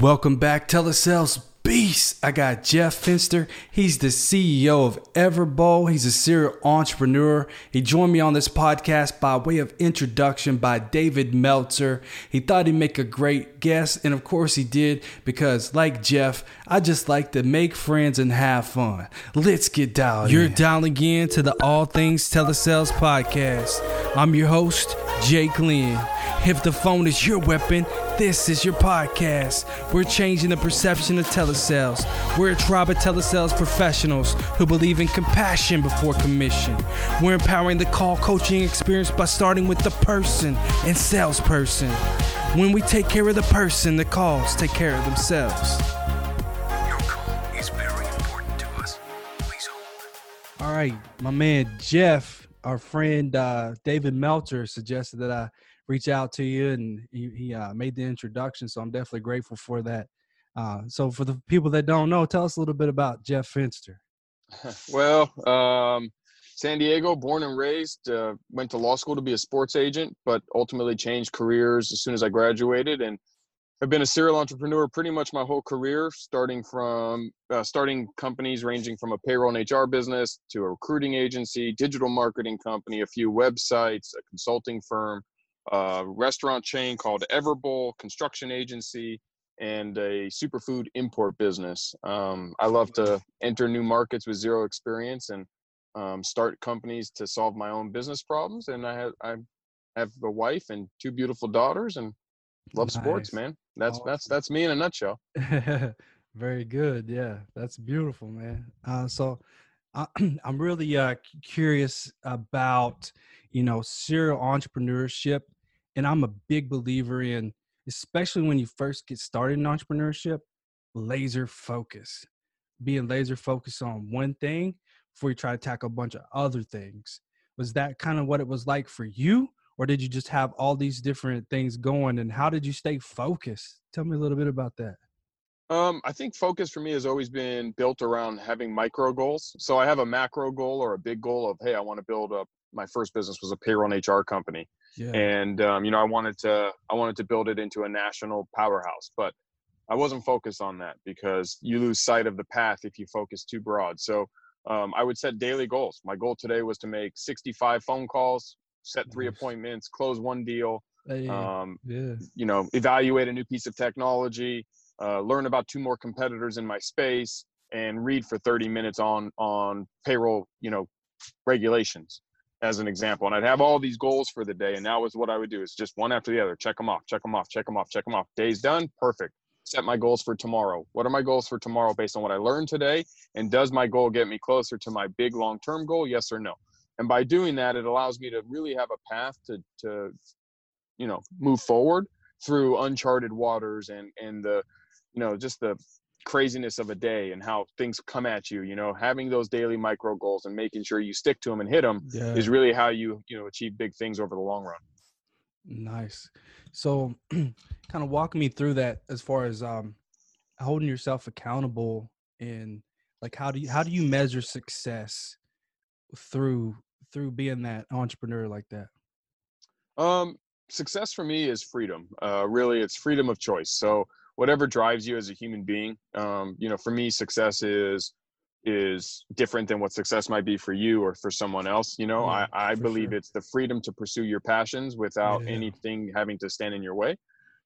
Welcome back, Telesales Beast. I got Jeff Fenster. He's the CEO of Everbowl. He's a serial entrepreneur. He joined me on this podcast by way of introduction by David Meltzer. He thought he'd make a great guest, and of course he did, because like Jeff, I just like to make friends and have fun. Let's get dialed. You're in. dialing in to the All Things Telesales podcast. I'm your host, Jake Lynn. If the phone is your weapon, this is your podcast. We're changing the perception of telesales. We're a tribe of telesales professionals who believe in compassion before commission. We're empowering the call coaching experience by starting with the person and salesperson. When we take care of the person, the calls take care of themselves. Your call is very important to us. Please hold. All right, my man Jeff, our friend uh, David Meltzer suggested that I reach out to you, and he, he uh, made the introduction. So I'm definitely grateful for that. Uh, so for the people that don't know, tell us a little bit about Jeff Fenster. well, um, San Diego, born and raised, uh, went to law school to be a sports agent, but ultimately changed careers as soon as I graduated, and have been a serial entrepreneur pretty much my whole career, starting from uh, starting companies ranging from a payroll and HR business to a recruiting agency, digital marketing company, a few websites, a consulting firm, a restaurant chain called Everbowl, construction agency, and a superfood import business. Um, I love to enter new markets with zero experience and um, start companies to solve my own business problems. And I have I have a wife and two beautiful daughters, and love nice. sports, man. That's awesome. that's that's me in a nutshell. Very good. Yeah, that's beautiful, man. Uh, so uh, I'm really uh, curious about you know serial entrepreneurship and I'm a big believer in, especially when you first get started in entrepreneurship, laser focus. Being laser focused on one thing before you try to tackle a bunch of other things. Was that kind of what it was like for you? Or did you just have all these different things going? And how did you stay focused? Tell me a little bit about that. Um, I think focus for me has always been built around having micro goals. So I have a macro goal or a big goal of, hey, I want to build up. My first business was a payroll and HR company, yeah. and um, you know, I wanted to I wanted to build it into a national powerhouse, but I wasn't focused on that because you lose sight of the path if you focus too broad. So um, I would set daily goals. My goal today was to make 65 phone calls, set three nice. appointments, close one deal. Um, yeah. You know, evaluate a new piece of technology, uh, learn about two more competitors in my space, and read for 30 minutes on on payroll. You know, regulations as an example. And I'd have all these goals for the day. And that was what I would do is just one after the other, check them off, check them off, check them off, check them off. Day's done. Perfect. Set my goals for tomorrow. What are my goals for tomorrow based on what I learned today? And does my goal get me closer to my big long term goal? Yes or no? And by doing that, it allows me to really have a path to, to you know, move forward through uncharted waters and, and the, you know, just the craziness of a day and how things come at you you know? Having those daily micro goals and making sure you stick to them and hit them yeah. is really how you you know achieve big things over the long run. Nice. So kind of walk me through that as far as um holding yourself accountable and like how do you how do you measure success through through being that entrepreneur like that? Um success for me is freedom uh really it's freedom of choice. So whatever drives you as a human being. Um, you know, for me, success is is different than what success might be for you or for someone else. You know, yeah, I, I believe sure. it's the freedom to pursue your passions without yeah. anything having to stand in your way.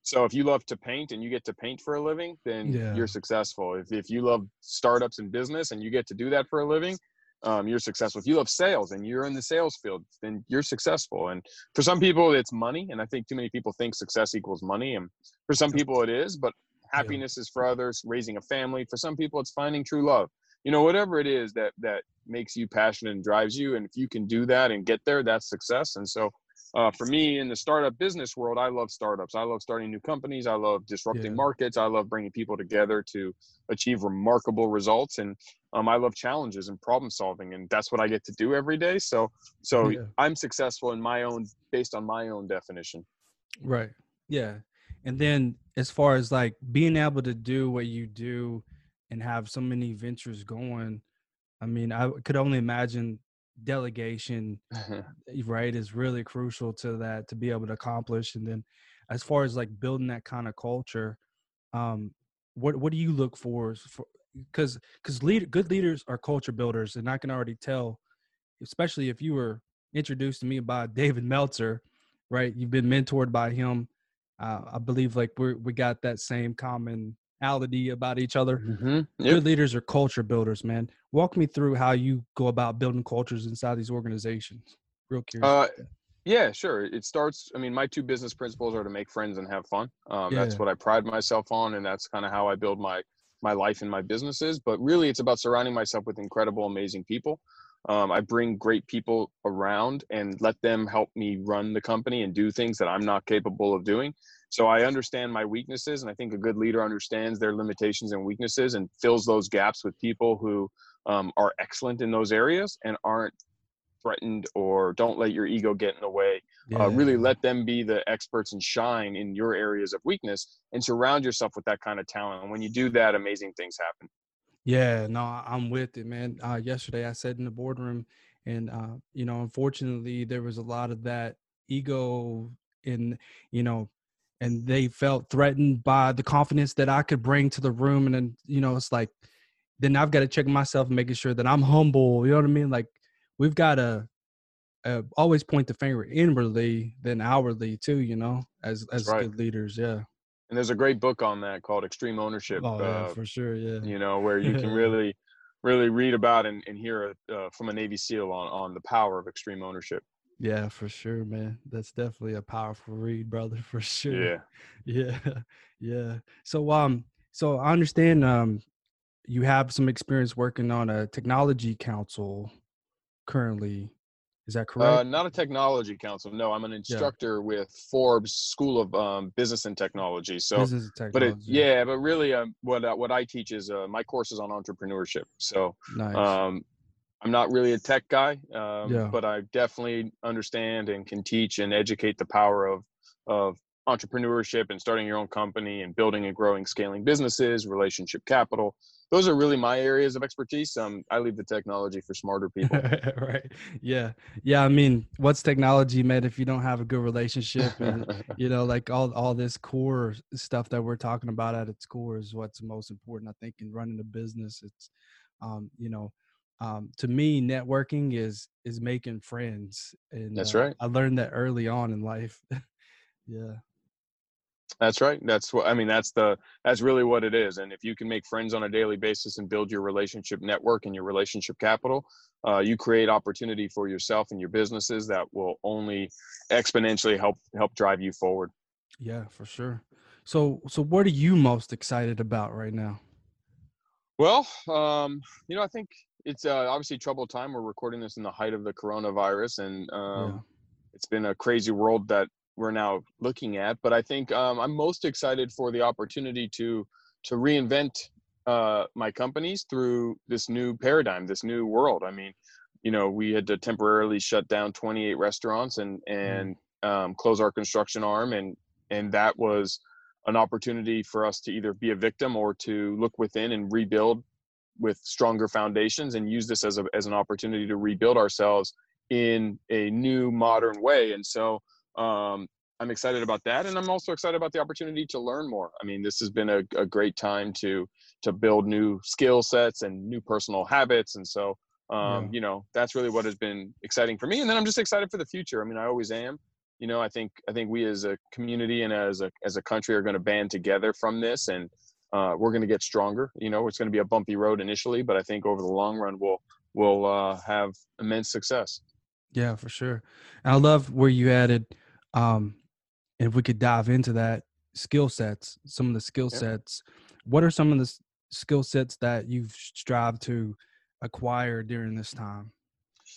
So if you love to paint and you get to paint for a living, then yeah. you're successful. If, if you love startups and business and you get to do that for a living, um, you're successful. If you love sales and you're in the sales field, then you're successful. And for some people, it's money. And I think too many people think success equals money. And for some people, it is. But happiness yeah. is for others. Raising a family. For some people, it's finding true love. You know, whatever it is that that makes you passionate and drives you. And if you can do that and get there, that's success. And so uh, for me in the startup business world, I love startups. I love starting new companies. I love disrupting yeah. markets. I love bringing people together to achieve remarkable results. And um, I love challenges and problem solving, and that's what I get to do every day. So, so yeah. I'm successful in my own, based on my own definition. Right. Yeah. And then as far as like being able to do what you do and have so many ventures going, I mean, I could only imagine delegation right is really crucial to that to be able to accomplish and then as far as like building that kind of culture um what what do you look for? because because lead, good leaders are culture builders, and I can already tell, especially if you were introduced to me by David Meltzer, right? You've been mentored by him. Uh, I believe like we we got that same about each other. Mm-hmm. Yep. Good leaders are culture builders, man. Walk me through how you go about building cultures inside these organizations. Real curious. Uh. Yeah, sure. It starts. I mean, my two business principles are to make friends and have fun. Um, That's what I pride myself on, and that's kind of how I build my my life and my businesses. But really, it's about surrounding myself with incredible, amazing people. Um, I bring great people around and let them help me run the company and do things that I'm not capable of doing. So I understand my weaknesses, and I think a good leader understands their limitations and weaknesses and fills those gaps with people who um, are excellent in those areas and aren't threatened or don't let your ego get in the way. Uh, really let them be the experts and shine in your areas of weakness and surround yourself with that kind of talent. And when you do that amazing things happen. Yeah, no, I'm with it, man. Uh, yesterday I said in the boardroom, and uh, you know, unfortunately, there was a lot of that ego in, you know, and they felt threatened by the confidence that I could bring to the room, and then you know, it's like, then I've got to check myself, and making sure that I'm humble. You know what I mean? Like, we've got to uh, always point the finger inwardly than outwardly too. You know, as as right. good leaders. Yeah. and there's a great book on that called extreme ownership Oh yeah, uh, for sure. Yeah. you know where you can really really read about and, and hear uh, from a navy seal on on the power of extreme ownership Yeah, for sure, man. That's definitely a powerful read, brother, for sure. yeah Yeah. Yeah. So um so I understand um you have some experience working on a technology council currently. Is that correct? Uh, correct? not a technology council. No, I'm an instructor with Forbes School of um, Business and Technology. So, Business and but it, technology. yeah, but really, um, what uh, what I teach is uh, my course is on entrepreneurship. So, Nice. um, I'm not really a tech guy, um, Yeah. but I definitely understand and can teach and educate the power of of entrepreneurship and starting your own company and building and growing, scaling businesses, relationship capital. Those are really my areas of expertise. Um, I leave the technology for smarter people. right. Yeah. Yeah. I mean, what's technology, man, if you don't have a good relationship and you know, like all all this core stuff that we're talking about at its core is what's most important. I think in running a business, it's um, you know, um, to me, networking is is making friends, and That's uh, right. I learned that early on in life. yeah, That's right. That's what I mean. That's the that's really what it is. And if you can make friends on a daily basis and build your relationship network and your relationship capital, uh, you create opportunity for yourself and your businesses that will only exponentially help help drive you forward. yeah, for sure. So, so what are you most excited about right now? Well, um, you know, I think it's uh, obviously troubled time. We're recording this in the height of the coronavirus, and um, it's been a crazy world that we're now looking at. But I think um, I'm most excited for the opportunity to to reinvent uh, my companies through this new paradigm, this new world. I mean, you know, we had to temporarily shut down 28 restaurants and and um, close our construction arm, and and that was an opportunity for us to either be a victim or to look within and rebuild with stronger foundations and use this as a as an opportunity to rebuild ourselves in a new modern way. And so um, I'm excited about that, and I'm also excited about the opportunity to learn more. I mean, this has been a, a great time to to build new skill sets and new personal habits, and so um, Yeah. you know that's really what has been exciting for me. And then I'm just excited for the future. I mean, I always am. You know, I think I think we as a community and as a as a country are going to band together from this, and uh, we're going to get stronger. You know, it's going to be a bumpy road initially, but I think over the long run we'll we'll uh, have immense success. Yeah, for sure. And I love where you added, um, if we could dive into that skill sets, some of the skill Yeah. sets. What are some of the skill sets that you've strived to acquire during this time?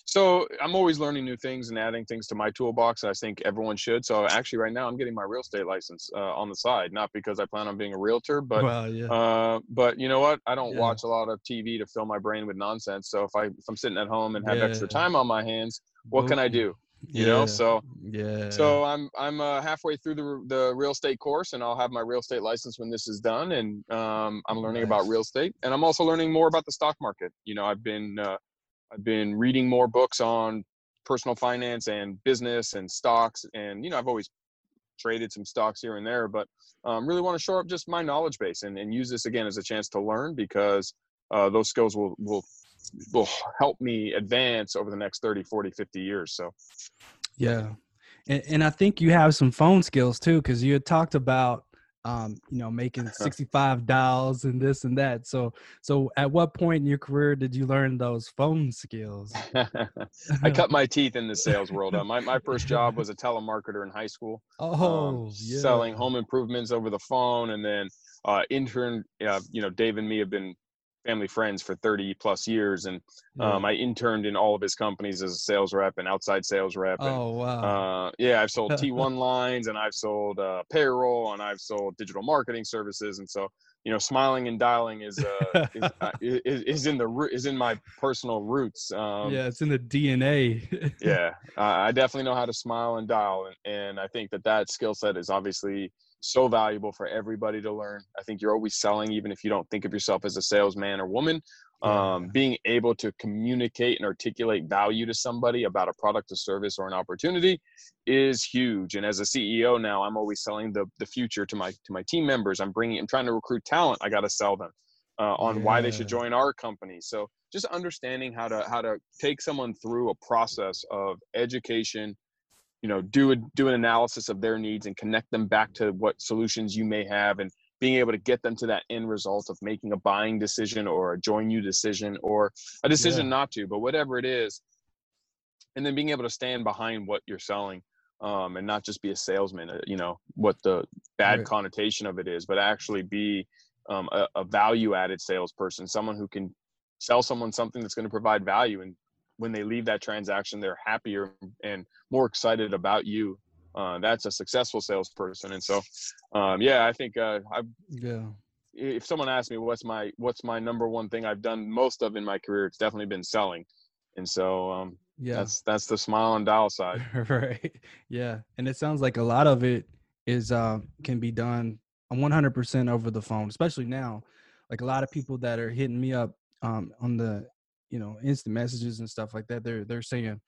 So I'm always learning new things and adding things to my toolbox. And I think everyone should. So actually, right now I'm getting my real estate license uh, on the side, not because I plan on being a realtor, but well, yeah, uh, but you know what? I don't Yeah. watch a lot of TV to fill my brain with nonsense. So if I if I'm sitting at home and have extra time on my hands, what can I do? You know, so yeah. so I'm I'm uh, halfway through the the real estate course, and I'll have my real estate license when this is done. And um, I'm learning about real estate, and I'm also learning more about the stock market. You know, I've been uh, I've been reading more books on personal finance and business and stocks, and you know, I've always traded some stocks here and there, but um, really want to shore up just my knowledge base and, and use this again as a chance to learn because uh, those skills will will will help me advance over the next 30 40 50 years so. Yeah and, and i think you have some phone skills too because you had talked about um, you know, making 65 dials and this and that. So, so at what point in your career did you learn those phone skills? I cut my teeth in the sales world. Uh, my, my first job was a telemarketer in high school. Um, oh, um, yeah. selling home improvements over the phone. And then, uh, intern, uh, you know, Dave and me have been family friends for 30 plus years and um, i interned in all of his companies as a sales rep and outside sales rep and, oh wow. uh, yeah i've sold t1 lines and i've sold uh, payroll and i've sold digital marketing services and so you know smiling and dialing is uh, is, uh, is, is, in the is in my personal roots um, yeah it's in the dna yeah i definitely know how to smile and dial and, and i think that that skill set is obviously so valuable for everybody to learn. I think you're always selling, even if you don't think of yourself as a salesman or woman. Um, being able to communicate and articulate value to somebody about a product, a service, or an opportunity is huge. And as a CEO now, I'm always selling the the future to my to my team members. I'm bringing, I'm trying to recruit talent. I got to sell them uh, on yeah. why they should join our company. So just understanding how to how to take someone through a process of education you know do a do an analysis of their needs and connect them back to what solutions you may have and being able to get them to that end result of making a buying decision or a join you decision or a decision yeah. not to but whatever it is and then being able to stand behind what you're selling um, and not just be a salesman uh, you know what the bad right. connotation of it is but actually be um, a, a value added salesperson someone who can sell someone something that's going to provide value and when they leave that transaction, they're happier and more excited about you. Uh, that's a successful salesperson. And so, um, yeah, I think uh, I yeah. If someone asks me what's my what's my number one thing I've done most of in my career, it's definitely been selling. And so, um, yeah, that's that's the smile and dial side. right. Yeah, and it sounds like a lot of it is uh, can be done 100% over the phone, especially now. Like a lot of people that are hitting me up um, on the you know instant messages and stuff like that they're they're saying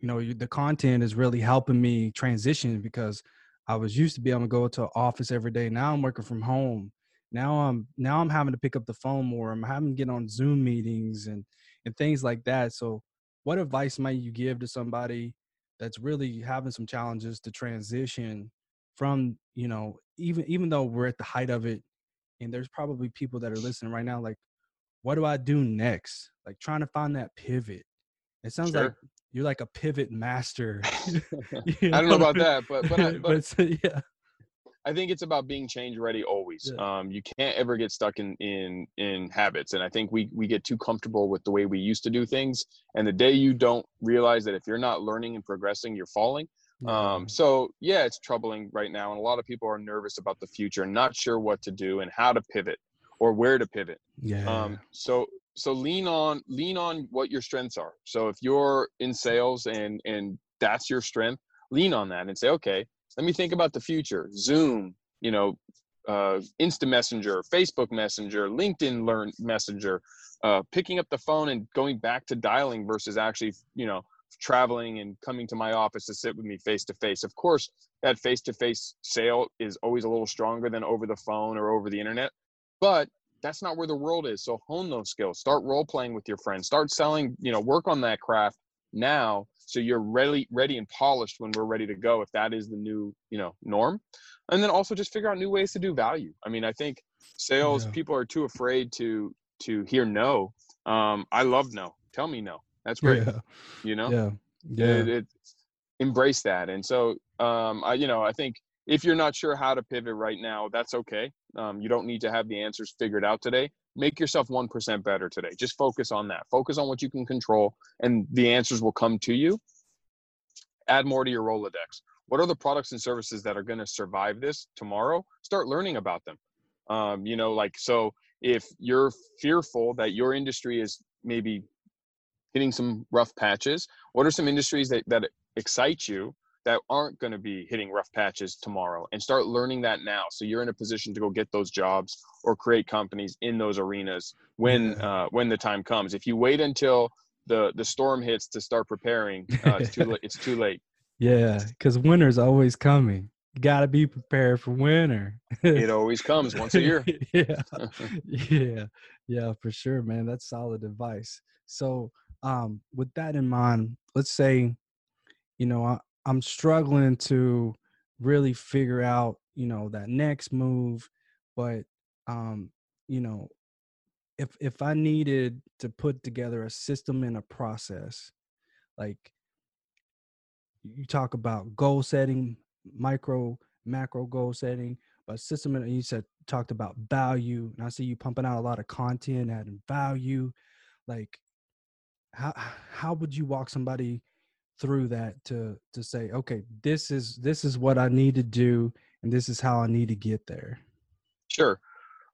you know the content is really helping me transition because i was used to be able to go to office every day. Now i'm working from home. Now i'm now i'm having to pick up the phone more. I'm having to get on zoom meetings and and things like that. So what advice might you give to somebody that's really having some challenges to transition from you know even even though we're at the height of it and there's probably people that are listening right now like what do I do next? Like trying to find that pivot. It sounds sure. like you're like a pivot master. you know? I don't know about that, but but, I, but, but yeah. I think it's about being change ready always. Yeah. Um, you can't ever get stuck in in in habits, and I think we we get too comfortable with the way we used to do things. And the day you don't realize that if you're not learning and progressing, you're falling. Um, so yeah, it's troubling right now, and a lot of people are nervous about the future, not sure what to do and how to pivot or where to pivot. Yeah. Um, so so lean on lean on what your strengths are. So if you're in sales and and that's your strength, lean on that and say, okay, let me think about the future. Zoom, you know, uh, Insta Messenger, Facebook Messenger, LinkedIn Learn Messenger, uh, picking up the phone and going back to dialing versus actually, you know, traveling and coming to my office to sit with me face to face. Of course, that face to face sale is always a little stronger than over the phone or over the internet, but that's not where the world is. So hone those skills. Start role playing with your friends. Start selling, you know, work on that craft now so you're ready ready and polished when we're ready to go if that is the new, you know, norm. And then also just figure out new ways to do value. I mean, I think sales yeah. people are too afraid to to hear no. Um I love no. Tell me no. That's great. Yeah. You know? Yeah. Yeah. It, it, embrace that. And so um I you know, I think if you're not sure how to pivot right now, that's okay. Um, you don't need to have the answers figured out today. Make yourself 1% better today. Just focus on that. Focus on what you can control, and the answers will come to you. Add more to your Rolodex. What are the products and services that are going to survive this tomorrow? Start learning about them. Um, you know, like, so if you're fearful that your industry is maybe hitting some rough patches, what are some industries that, that excite you that aren't going to be hitting rough patches tomorrow and start learning that now so you're in a position to go get those jobs or create companies in those arenas when uh, when the time comes if you wait until the the storm hits to start preparing uh, it's too late it's too late yeah because winter's always coming you got to be prepared for winter. it always comes once a year. yeah, yeah, yeah, for sure, man. That's solid advice. So, um, with that in mind, let's say, you know, I, I'm struggling to really figure out, you know, that next move, but, um, you know, if if I needed to put together a system and a process, like you talk about goal setting, micro, macro goal setting, but system and you said talked about value, and I see you pumping out a lot of content, adding value. Like, how how would you walk somebody through that to to say, okay, this is this is what I need to do, and this is how I need to get there? Sure.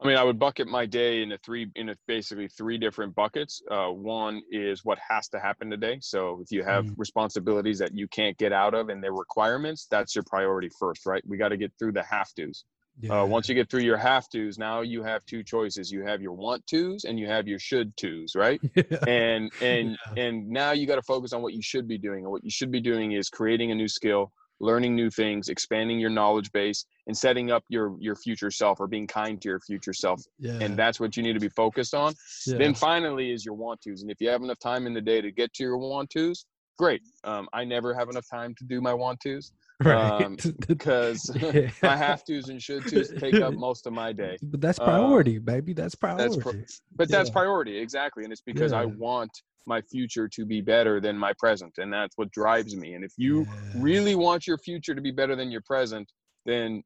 I mean, I would bucket my day into three, into basically three different buckets. Uh, one is what has to happen today. So if you have mm. responsibilities that you can't get out of and their requirements, that's your priority first, right? We got to get through the have tos. Yeah. Uh, once you get through your have tos, now you have two choices. You have your want tos and you have your should tos, right? Yeah. And and yeah. and now you got to focus on what you should be doing. And what you should be doing is creating a new skill, learning new things, expanding your knowledge base, and setting up your your future self or being kind to your future self. And that's what you need to be focused on. Then finally is your want tos. And if you have enough time in the day to get to your want tos, great. Um, I never have enough time to do my want tos. Right. Um, because yeah. my have tos and should tos take up most of my day. But that's priority, um, baby. That's priority. That's pro- but that's priority, exactly. And it's because I want my future to be better than my present and that's what drives me and if you yeah. really want your future to be better than your present then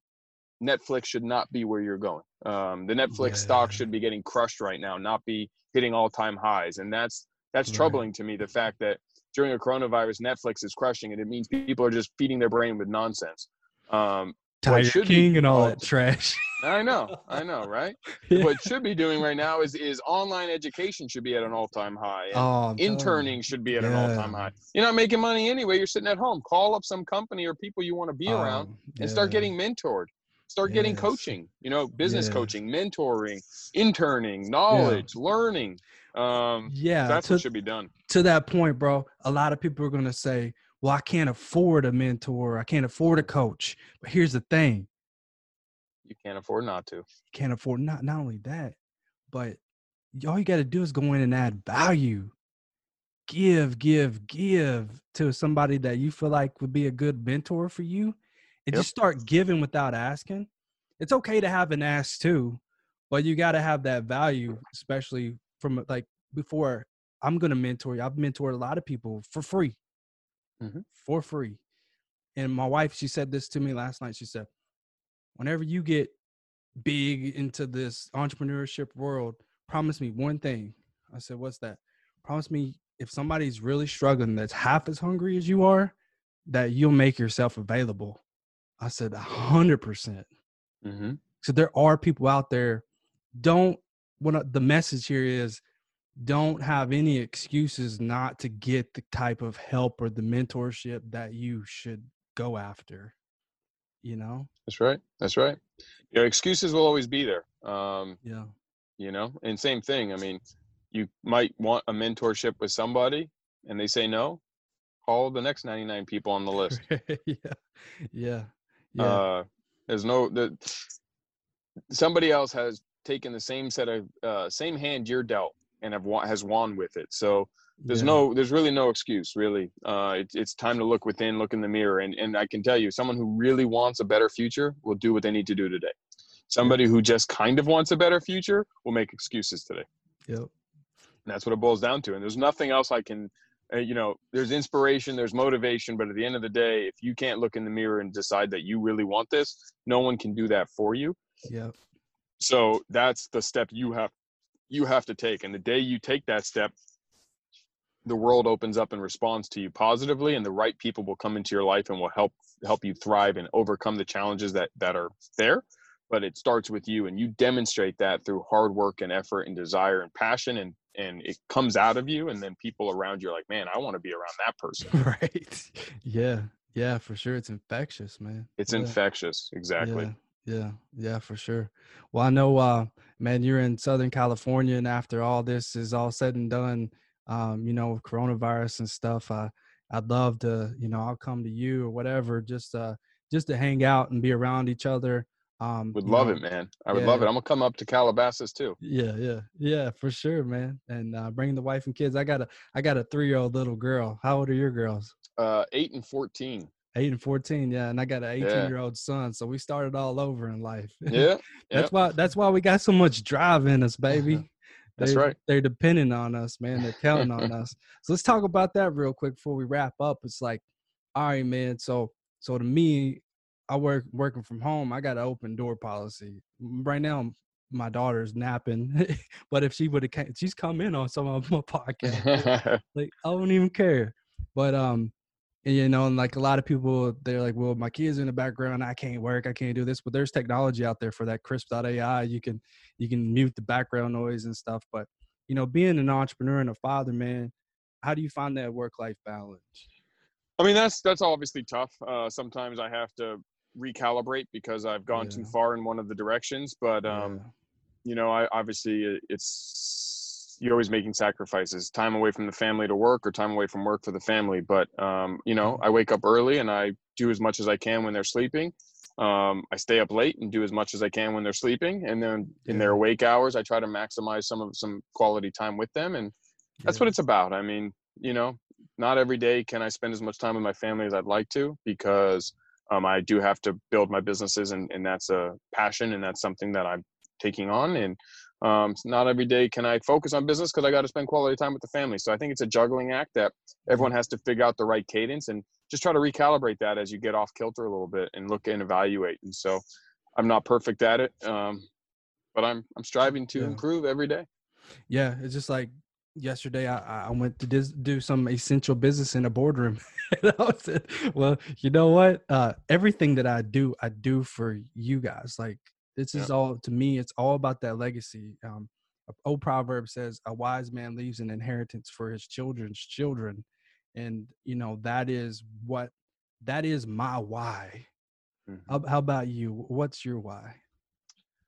netflix should not be where you're going um, the netflix yeah. stock should be getting crushed right now not be hitting all-time highs and that's that's right. troubling to me the fact that during a coronavirus netflix is crushing and it means people are just feeding their brain with nonsense um, Tiger King be, and all that trash. I know, I know, right? yeah. What should be doing right now is is online education should be at an all time high. oh, interning should be at yeah. an all time high. You're not making money anyway. You're sitting at home. Call up some company or people you want to be um, around and yeah. start getting mentored. Start yes. getting coaching. You know, business coaching, mentoring, interning, knowledge, learning. Um, yeah, that's to, what should be done. To that point, bro. A lot of people are going to say well, I can't afford a mentor, I can't afford a coach. But here's the thing. You can't afford not to. You can't afford not not only that, but all you got to do is go in and add value. Give, give, give to somebody that you feel like would be a good mentor for you. And yep. just start giving without asking. It's okay to have an ask too, but you got to have that value, especially from like before I'm going to mentor you. I've mentored a lot of people for free mm-hmm. for free. And my wife, she said this to me last night. She said, whenever you get big into this entrepreneurship world, promise me one thing. I said, what's that? Promise me if somebody's really struggling that's half as hungry as you are, that you'll make yourself available. I said, a hundred percent. Mm-hmm. So there are people out there. Don't what the message here is don't have any excuses not to get the type of help or the mentorship that you should go after you know? That's right that's right. Your excuses will always be there um yeah. you know? And same thing i mean you might want a mentorship with somebody and they say no call the next 99 people on the list. Yeah yeah yeah. Uh there's no the somebody else has taken the same set of uh same hand you're dealt and have won, has won with it. So there's yeah. no there's really no excuse really. Uh, it, it's time to look within, look in the mirror, and and I can tell you, someone who really wants a better future will do what they need to do today. Somebody who just kind of wants a better future will make excuses today. Yep. And that's what it boils down to. And there's nothing else I can uh, you know there's inspiration there's motivation but at the end of the day if you can't look in the mirror and decide that you really want this no one can do that for you yeah so that's the step you have you have to take. And the day you take that step, the world opens up and responds to you positively and the right people will come into your life and will help help you thrive and overcome the challenges that that are there but it starts with you and you demonstrate that through hard work and effort and desire and passion and and it comes out of you and then people around you are like man i want to be around that person right yeah yeah for sure it's infectious man it's yeah. infectious exactly yeah. Yeah, yeah, for sure. Well, I know, uh, man, you're in Southern California, and after all this is all said and done, um, you know, with coronavirus and stuff, uh, I'd love to, you know, I'll come to you or whatever, just uh, just to hang out and be around each other. Um, Would love know, it, man. I would yeah. love it. I'm gonna come up to Calabasas too. Yeah, yeah, yeah, for sure, man. And uh, bring the wife and kids. I got a I got a three year old little girl. How old are your girls? Uh, eight and fourteen. Eight and fourteen. Yeah, and I got an eighteen Yeah. year old son. So we started all over in life. Yeah, that's yep. why that's why we got so much drive in us, baby. That's They- right. They're depending on us, man. They're counting on us. So let's talk about that real quick before we wrap up. It's like, all right, man. So so to me, I work working from home. I got an open door policy. Right now, my daughter's napping, but if she would have, she's come in on some of my podcast. like I don't even care. But um, and, you know, and like a lot of people, they're like, well, my kids in the background, I can't work, I can't do this. But there's technology out there for that krisp.ai. You can you can mute the background noise and stuff. But you know, being an entrepreneur and a father, man, how do you find that work life balance? I mean, that's that's obviously tough. Uh, sometimes I have to recalibrate because I've gone too far in one of the directions. But um, you know, I obviously it's you're always making sacrifices, time away from the family to work or time away from work for the family. But um, you know, I wake up early and I do as much as I can when they're sleeping. Um, I stay up late and do as much as I can when they're sleeping, and then in their awake hours, I try to maximize some of some quality time with them, and that's Yeah. what it's about. I mean, you know, not every day can I spend as much time with my family as I'd like to because um, I do have to build my businesses, and, and that's a passion, and that's something that I'm taking on. And um, not every day can I focus on business because I got to spend quality time with the family. So I think it's a juggling act that everyone has to figure out the right cadence and just try to recalibrate that as you get off kilter a little bit and look and evaluate. And so I'm not perfect at it, um, but I'm I'm striving to Yeah. improve every day. Yeah, it's just like yesterday. I, I- went to dis- do some essential business in a boardroom. and I said, "Well, you know what? Uh, everything that I do, I do for you guys. Like this is all to me. It's all about that legacy. Um, a old proverb says, "A wise man leaves an inheritance for his children's children," and you know that is what that is my why. Mhm. How, how about you? What's your why?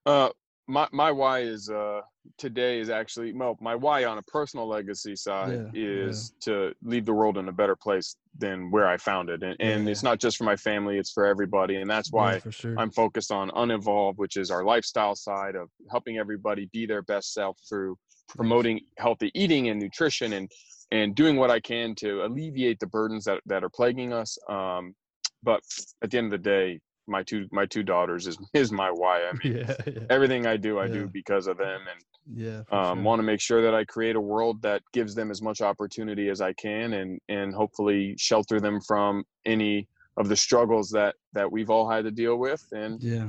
Uh, my my why is uh today is actually well my why on a personal legacy side Yeah, is to leave the world in a better place than where I found it, and and Yeah. it's not just for my family; it's for everybody, and that's why Yeah, sure. I'm focused on Unevolved, which is our lifestyle side of helping everybody be their best self through promoting healthy eating and nutrition and and doing what I can to alleviate the burdens that, that are plaguing us. Um, but at the end of the day, my two my two daughters is is my why. I mean, yeah, yeah, everything I do, I Yeah. do because of them, and yeah. um, sure. want to make sure that I create a world that gives them as much opportunity as I can, and and hopefully shelter them from any of the struggles that that we've all had to deal with. And yeah,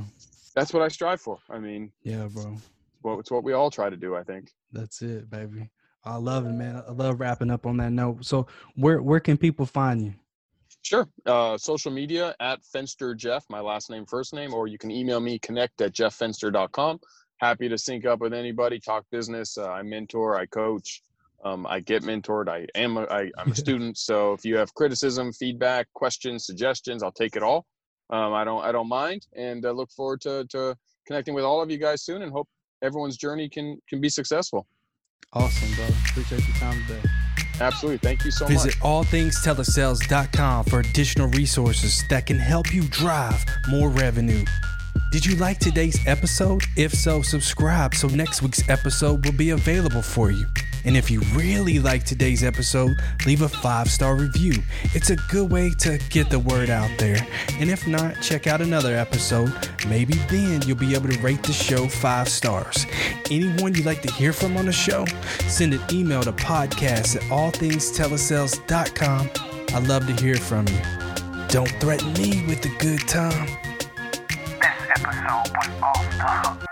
that's what I strive for. I mean, yeah, bro. well, it's what we all try to do. I think. That's it, baby. I love it, man. I love wrapping up on that note. So, where where can people find you? Sure. Uh, social media at Fenster Jeff, my last name, first name, or you can email me connect at jefffenster.com. Happy to sync up with anybody, talk business. Uh, I mentor, I coach, um, I get mentored. I am a, I, I'm a student. So if you have criticism, feedback, questions, suggestions, I'll take it all. Um, I don't I don't mind, and uh, look forward to, to connecting with all of you guys soon, and hope everyone's journey can can be successful. Awesome, bro. Appreciate your time today. Absolutely. Thank you so much. Visit much. allthingstelesales.com for additional resources that can help you drive more revenue. Did you like today's episode? If so, subscribe so next week's episode will be available for you. And if you really like today's episode, leave a five star review. It's a good way to get the word out there. And if not, check out another episode. Maybe then you'll be able to rate the show five stars. Anyone you'd like to hear from on the show, send an email to podcast at allthingstelesales.com. I'd love to hear from you. Don't threaten me with a good time. This episode was off the hook.